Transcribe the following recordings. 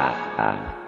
啊啊。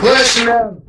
Push now.